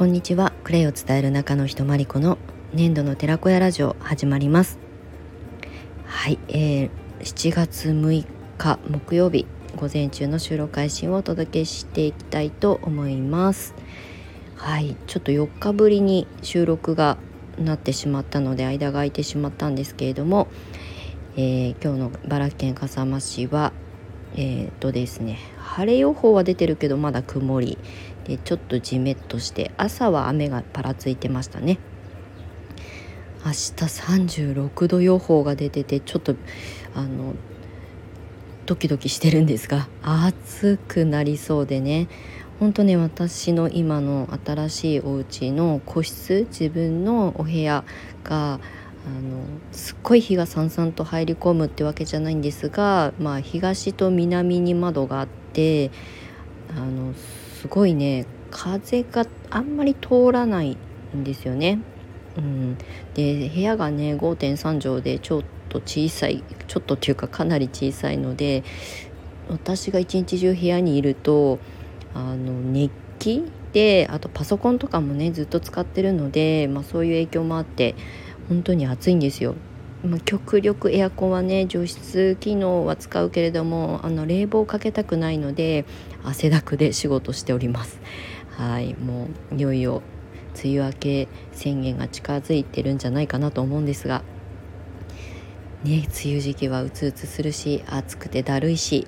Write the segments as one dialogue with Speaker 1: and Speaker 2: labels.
Speaker 1: こんにちは。クレイを伝える中の人まりこの年度の寺子屋ラジオ始まります。はい、えー、7月6日木曜日午前中の収録配信をお届けしていきたいと思います。はいちょっと4日ぶりに収録がなってしまったので間が空いてしまったんですけれども、えー、今日の茨城県笠間市はえー、とですね晴れ予報は出てるけどまだ曇り。でちょっとじめっとして朝は雨がぱらついてましたね。明日36度予報が出ててちょっとあのドキドキしてるんですが暑くなりそうでね。本当ね私の今の新しいお家の個室自分のお部屋があのすっごい日がさんさんと入り込むってわけじゃないんですが、まあ、東と南に窓があってあのすごいね風があんまり通らないんですよね。うん、で部屋がね5.3畳でちょっと小さいちょっとっていうかかなり小さいので私が一日中部屋にいるとあの熱気であとパソコンとかもねずっと使ってるので、まあ、そういう影響もあって本当に暑いんですよ。ま、極力エアコンはね除湿機能は使うけれどもあの冷房をかけたくないので汗だくで仕事しております。はいもういよいよ梅雨明け宣言が近づいてるんじゃないかなと思うんですが。ね梅雨時期はうつうつするし暑くてだるいし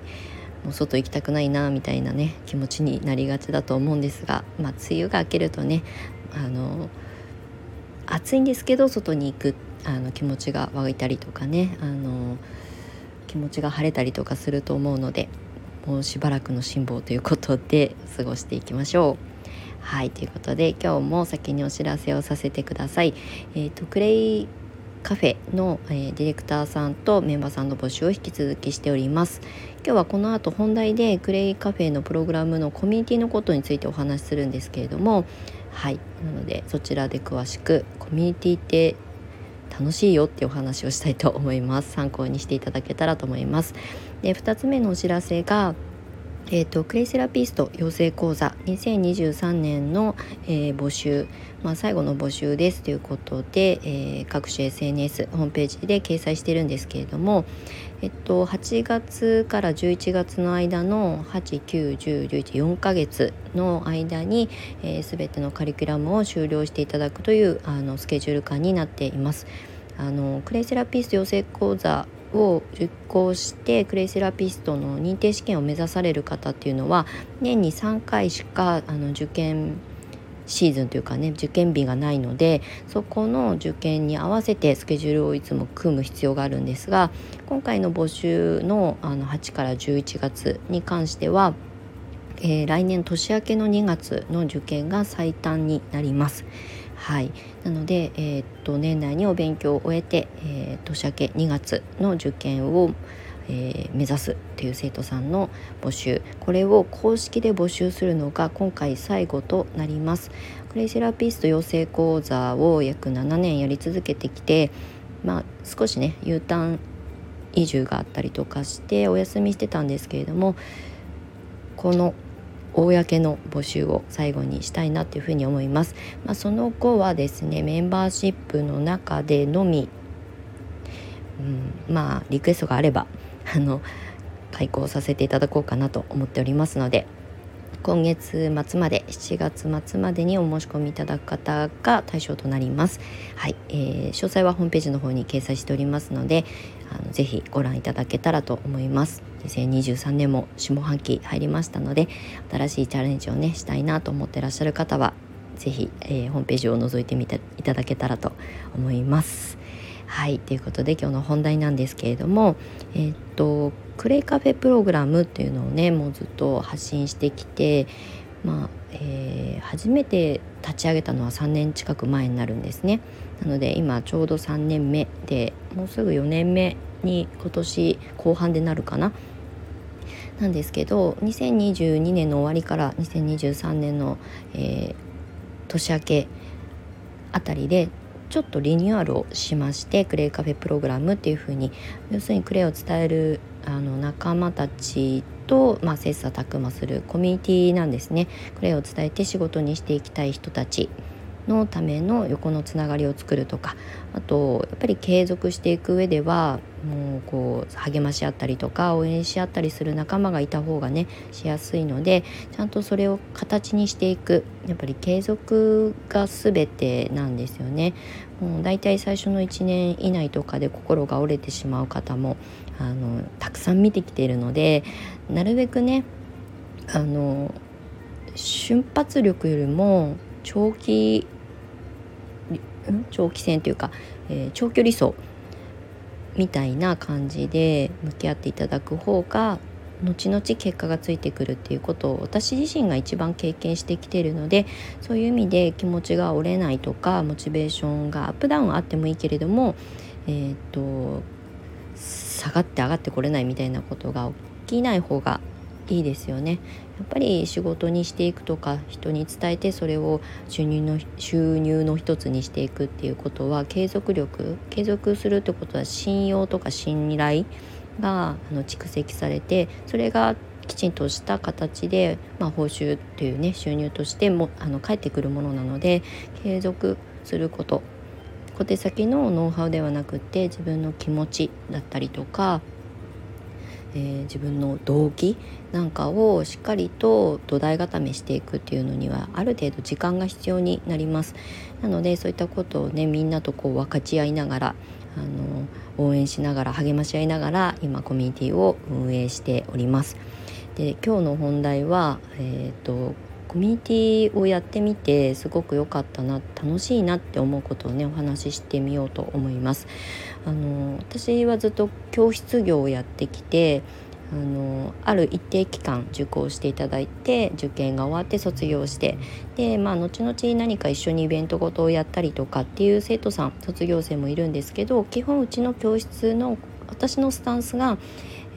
Speaker 1: もう外行きたくないなみたいなね気持ちになりがちだと思うんですがまあ梅雨が明けるとねあの暑いんですけど外に行くあの気持ちが湧いたりとかねあの気持ちが晴れたりとかすると思うのでもうしばらくの辛抱ということで過ごしていきましょう。はいということで今日も先にお知らせをさせてください。えーと、クレイカフェの、えー、ディレクターさんとメンバーさんの募集を引き続きしております今日はこの後本題でクレイカフェのプログラムのコミュニティのことについてお話しするんですけれどもはいなのでそちらで詳しくコミュニティって楽しいよっていうお話をしたいと思います。参考にしていただけたらと思います。で2つ目のお知らせがえーと、クレイセラピスト養成講座2023年の、えー、募集、まあ、最後の募集ですということで、えー、各種 SNS ホームページで掲載してるんですけれども、えっと、8月から11月の間の891011 4ヶ月の間に、えー、全てのカリキュラムを終了していただくというあのスケジュール感になっています。あのクレイセラピスト養成講座を受講してクレイセラピストの認定試験を目指される方っていうのは年に3回しかあの受験シーズンというかね受験日がないのでそこの受験に合わせてスケジュールをいつも組む必要があるんですが今回の募集のあの8から11月に関しては、えー、来年年明けの2月の受験が最短になります。はい、なので、えー、っと年内にお勉強を終えて、えー、年明け2月の受験を、えー、目指すっていう生徒さんの募集これを公式で募集するのが今回最後となりますクレイセラピスト養成講座を約7年やり続けてきてまあ少しね U ターン移住があったりとかしてお休みしてたんですけれどもこの公の募集を最後にしたいなというふうに思います。まあ、その後はですねメンバーシップの中でのみ、うん、まあリクエストがあれば あの開講させていただこうかなと思っておりますので今月末まで7月末までにお申し込みいただく方が対象となります。はい、えー、詳細はホームページの方に掲載しておりますので、あのぜひご覧いただけたらと思います。2023年も下半期入りましたので、新しいチャレンジをねしたいなと思ってらっしゃる方は、ぜひ、えー、ホームページを覗いてみていただけたらと思います。はいということで今日の本題なんですけれどもえー、っとクレイカフェプログラムっていうのをねもうずっと発信してきてまあ、えー、初めて立ち上げたのは3年近く前になるんですね。なので今ちょうど3年目でもうすぐ4年目に今年後半でなるかな。なんですけど2022年の終わりから2023年の、えー、年明けあたりでちょっとリニューアルをしましてクレイカフェプログラムっていう風に要するにクレイを伝えるあの仲間たちと、まあ、切磋琢磨するコミュニティなんですね。クレイを伝えて仕事にしていきたい人たち。のための横のつながりを作るとかあとやっぱり継続していく上ではもうこう励まし合ったりとか応援し合ったりする仲間がいた方がねしやすいのでちゃんとそれを形にしていくやっぱり継続が全てなんですよね。もうだいたい最初の1年以内とかで心が折れてしまう方もあのたくさん見てきているのでなるべくねあの瞬発力よりも長期長期戦というか、えー、長距離走みたいな感じで向き合っていただく方が後々結果がついてくるっていうことを私自身が一番経験してきてるのでそういう意味で気持ちが折れないとかモチベーションがアップダウンあってもいいけれども、えーと下がって上がってこれないみたいなことが起きない方がいいですよね。やっぱり仕事にしていくとか人に伝えてそれを収入の収入の一つにしていくっていうことは継続力継続するってことは信用とか信頼があの蓄積されてそれがきちんとした形で、まあ、報酬というね収入としてもあの返ってくるものなので継続すること。小手先のノウハウではなくって自分の気持ちだったりとかえー、自分の動機なんかをしっかりと土台固めしていくっていうのにはある程度時間が必要になります。なのでそういったことをねみんなとこう分かち合いながらあの応援しながら励まし合いながら今コミュニティを運営しております。で今日の本題は、えーとコミュニティをやってみてすごく良かったな楽しいなって思うことをねお話ししてみようと思います。あの私はずっと教室業をやってきてあのある一定期間受講していただいて受験が終わって卒業してでまあ後々何か一緒にイベントごとをやったりとかっていう生徒さん卒業生もいるんですけど基本うちの教室の私のスタンスが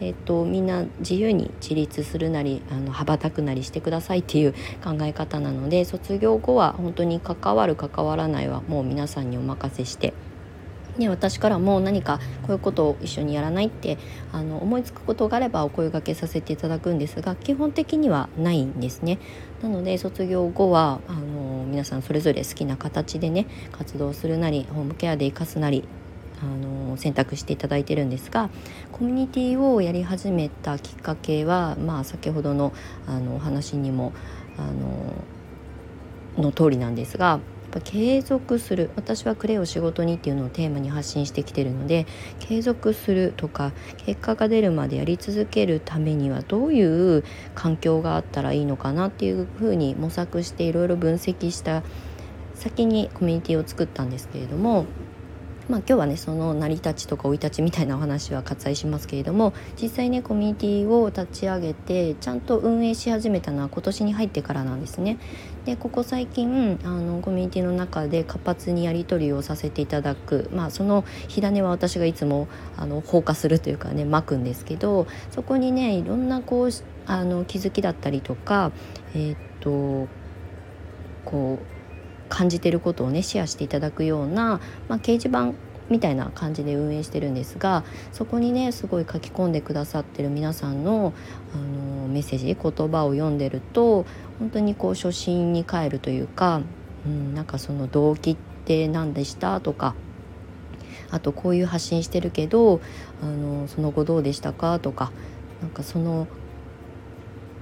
Speaker 1: えーと、みんな自由に自立するなりあの羽ばたくなりしてくださいっていう考え方なので卒業後は本当に関わる関わらないはもう皆さんにお任せして。ね、私からも何かこういうことを一緒にやらないってあの思いつくことがあればお声がけさせていただくんですが基本的にはないんですね。なので卒業後はあの皆さんそれぞれ好きな形でね活動するなりホームケアで生かすなりあの選択していただいてるんですがコミュニティをやり始めたきっかけは、まあ、先ほどのあのお話にもあのの通りなんですがやっぱ継続する私はクレイを仕事にっていうのをテーマに発信してきてるので継続するとか結果が出るまでやり続けるためにはどういう環境があったらいいのかなっていうふうに模索していろいろ分析した先にコミュニティを作ったんですけれどもまあ、今日はねその成り立ちとか生い立ちみたいなお話は割愛しますけれども実際ねコミュニティを立ち上げてちゃんと運営し始めたのは今年に入ってからなんですね。でここ最近あのコミュニティの中で活発にやり取りをさせていただく、まあ、その火種は私がいつもあの放火するというかねまくんですけどそこにねいろんなこうあの気づきだったりとかえー、っとこう感じてることをねシェアしていただくような、まあ、掲示板みたいな感じで運営してるんですがそこにねすごい書き込んでくださってる皆さんのあのメッセージ言葉を読んでると本当にこう初心に帰るというか、うん、なんかその動機って何でしたとかあとこういう発信してるけどあのその後どうでしたかとかなんかその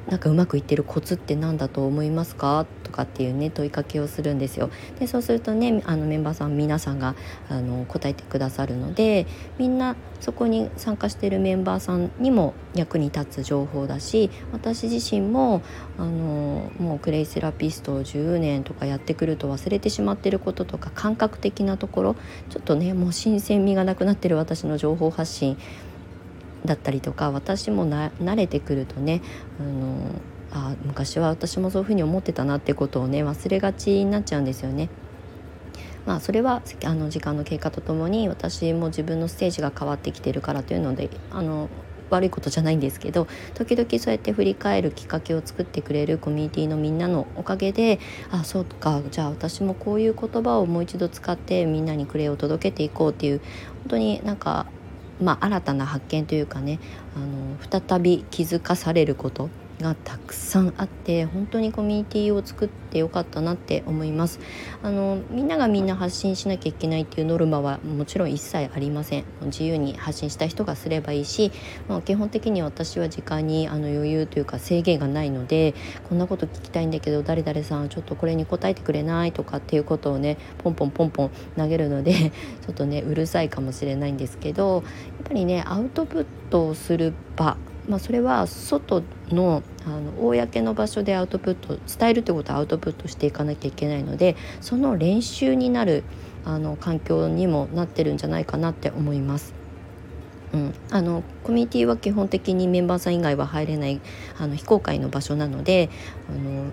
Speaker 1: なんかうまくいってるコツって何だと思いますか？とかっていうね問いかけをするんですよ。でそうするとねあのメンバーさん皆さんがあの答えてくださるのでみんなそこに参加してるメンバーさんにも役に立つ情報だし私自身もあのもうクレイセラピストを10年とかやってくると忘れてしまってることとか感覚的なところちょっとねもう新鮮味がなくなってる私の情報発信だったりとか私も慣れてくるとねあのあ昔は私もそういうふうに思ってたなってことをね忘れがちになっちゃうんですよね。まあ、それはあの時間の経過とともに私も自分のステージが変わってきてるからというのであの悪いことじゃないんですけど時々そうやって振り返るきっかけを作ってくれるコミュニティのみんなのおかげであそうかじゃあ私もこういう言葉をもう一度使ってみんなにクレイを届けていこうっていう本当になんかまあ、新たな発見というかねあの再び気づかされること。がたくさんあって本当にコミュニティを作ってよかったなって思います。あのみんながみんな発信しなきゃいけないっていうノルマはもちろん一切ありません。自由に発信した人がすればいいし、まあ、基本的に私は時間にあの余裕というか制限がないのでこんなこと聞きたいんだけど誰々さんちょっとこれに答えてくれないとかっていうことをねポンポンポンポン投げるので ちょっとねうるさいかもしれないんですけどやっぱりねアウトプットをする場まあ、それは外のあの公の場所でアウトプット伝えるってことはアウトプットしていかなきゃいけないのでその練習になるあの環境にもなってるんじゃないかなって思います。うん、あのコミュニティは基本的にメンバーさん以外は入れないあの非公開の場所なのであの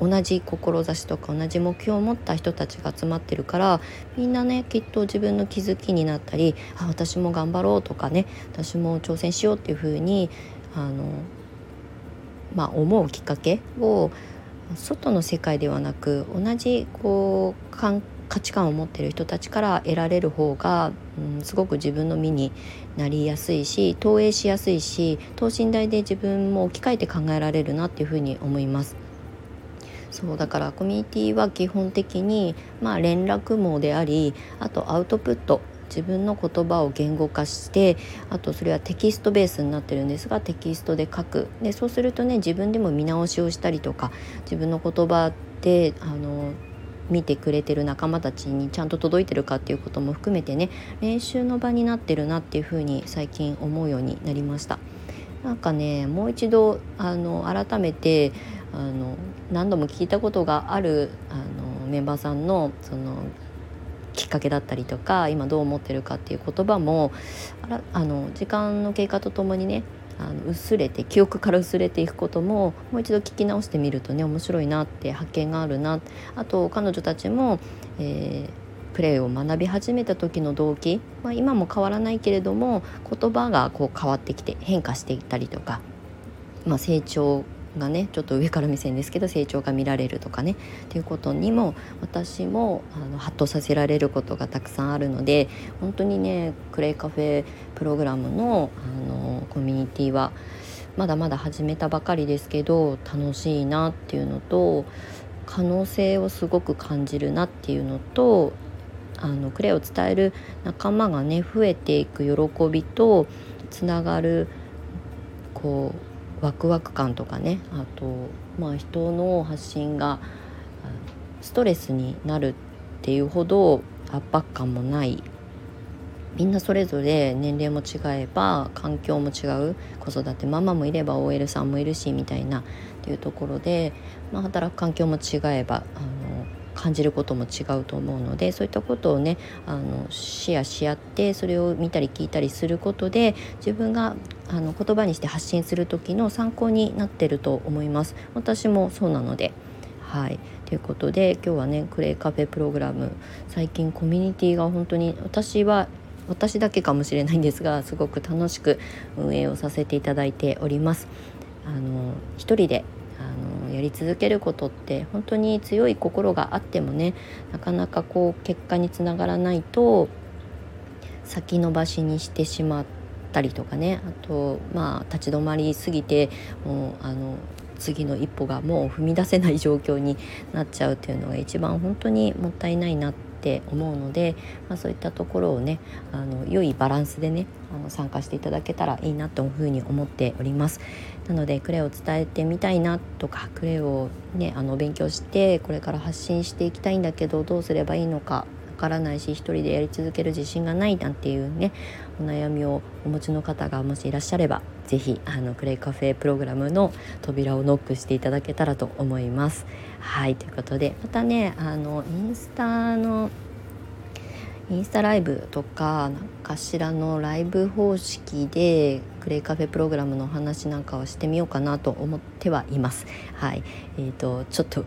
Speaker 1: 同じ志とか同じ目標を持った人たちが集まってるからみんなねきっと自分の気づきになったりあ私も頑張ろうとかね私も挑戦しようっていうふうにあのまあ、思うきっかけを外の世界ではなく同じこう価値観を持っている人たちから得られる方が、うん、すごく自分の身になりやすいし投影しやすいし等身大で自分も置き換えて考えられるなっていうふうに思います。そうだからコミュニティは基本的に、まあ、連絡網でありあとアウトプット自分の言葉を言語化してあとそれはテキストベースになってるんですがテキストで書くでそうするとね自分でも見直しをしたりとか自分の言葉であの見てくれてる仲間たちにちゃんと届いてるかっていうことも含めてね練習の場になってるなっていうふうに最近思うようになりました。なんかねもう一度あの改めてあの何度も聞いたことがあるあのメンバーさんのそのきっかけだったりとか今どう思ってるかっていう言葉もあらあの時間の経過とともにねあの薄れて記憶から薄れていくことももう一度聞き直してみるとね面白いなって発見があるな。あと彼女たちも、えー、プレーを学び始めた時の動機、まあ、今も変わらないけれども言葉がこう変わってきて変化していったりとか、まあ、成長がねちょっと上から目線ですけど成長が見られるとかねっていうことにも私もあのハッとさせられることがたくさんあるので本当にねクレイカフェプログラムのあのコミュニティはまだまだ始めたばかりですけど楽しいなっていうのと可能性をすごく感じるなっていうのとあのクレイを伝える仲間がね増えていく喜びとつながるこうワクワク感とかね。あと、まあ、人の発信がストレスになるっていうほど圧迫感もない。みんなそれぞれ年齢も違えば環境も違う。子育てママもいれば OL さんもいるしみたいなっていうところで、まあ、働く環境も違えばあの感じることも違うと思うのでそういったことをねあのシェアし合ってそれを見たり聞いたりすることで自分があの言葉にして発信する時の参考になってると思います。私もそうなので。はい。ということで今日はねクレイカフェプログラム最近コミュニティが本当に私は私だけかもしれないんですがすごく楽しく運営をさせていただいております。あの一人でやり続けることって本当に強い心があってもねなかなかこう結果につながらないと先延ばしにしてしまったりとかねあとまあ立ち止まりすぎてもうあの次の一歩がもう踏み出せない状況になっちゃうっていうのが一番本当にもったいないなってって思うので、まあ、そういったところをねあの良いバランスでねあの参加していただけたらいいなというふうに思っております。なのでクレを伝えてみたいなとかクレをねあの勉強してこれから発信していきたいんだけどどうすればいいのかわからないし一人でやり続ける自信がないなんていうねお悩みをお持ちの方がもしいらっしゃれば是非あのクレイカフェプログラムの扉をノックしていただけたらと思います。はいということでまたねあのインスタのインスタライブとか何かしらのライブ方式でクレイカフェプログラムの話なんかはしてみようかなと思ってはいます。はい、えーと、ちょっと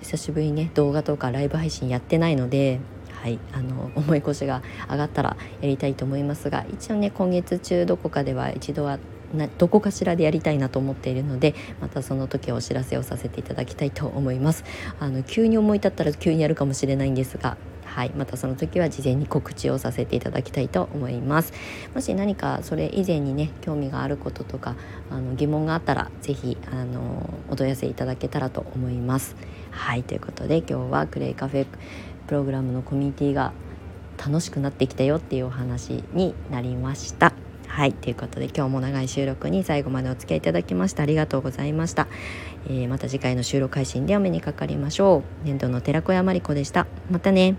Speaker 1: 久しぶりにね動画とかライブ配信やってないのではい、あの重い腰が上がったらやりたいと思いますが一応ね今月中どこかでは一度はなどこかしらでやりたいなと思っているのでまたその時お知らせをさせていただきたいと思います。あの急に思い立ったら急にやるかもしれないんですがはい、またその時は事前に告知をさせていただきたいと思います。もし何かそれ以前にね興味があることとかあの疑問があったら是非あのお問い合わせいただけたらと思います。はいということで今日はクレイカフェプログラムのコミュニティが楽しくなってきたよっていうお話になりました。はいということで今日も長い収録に最後までお付き合いいただきましてありがとうございました、えー、また次回の収録配信でお目にかかりましょう。年度の寺子屋まりこでした。またね。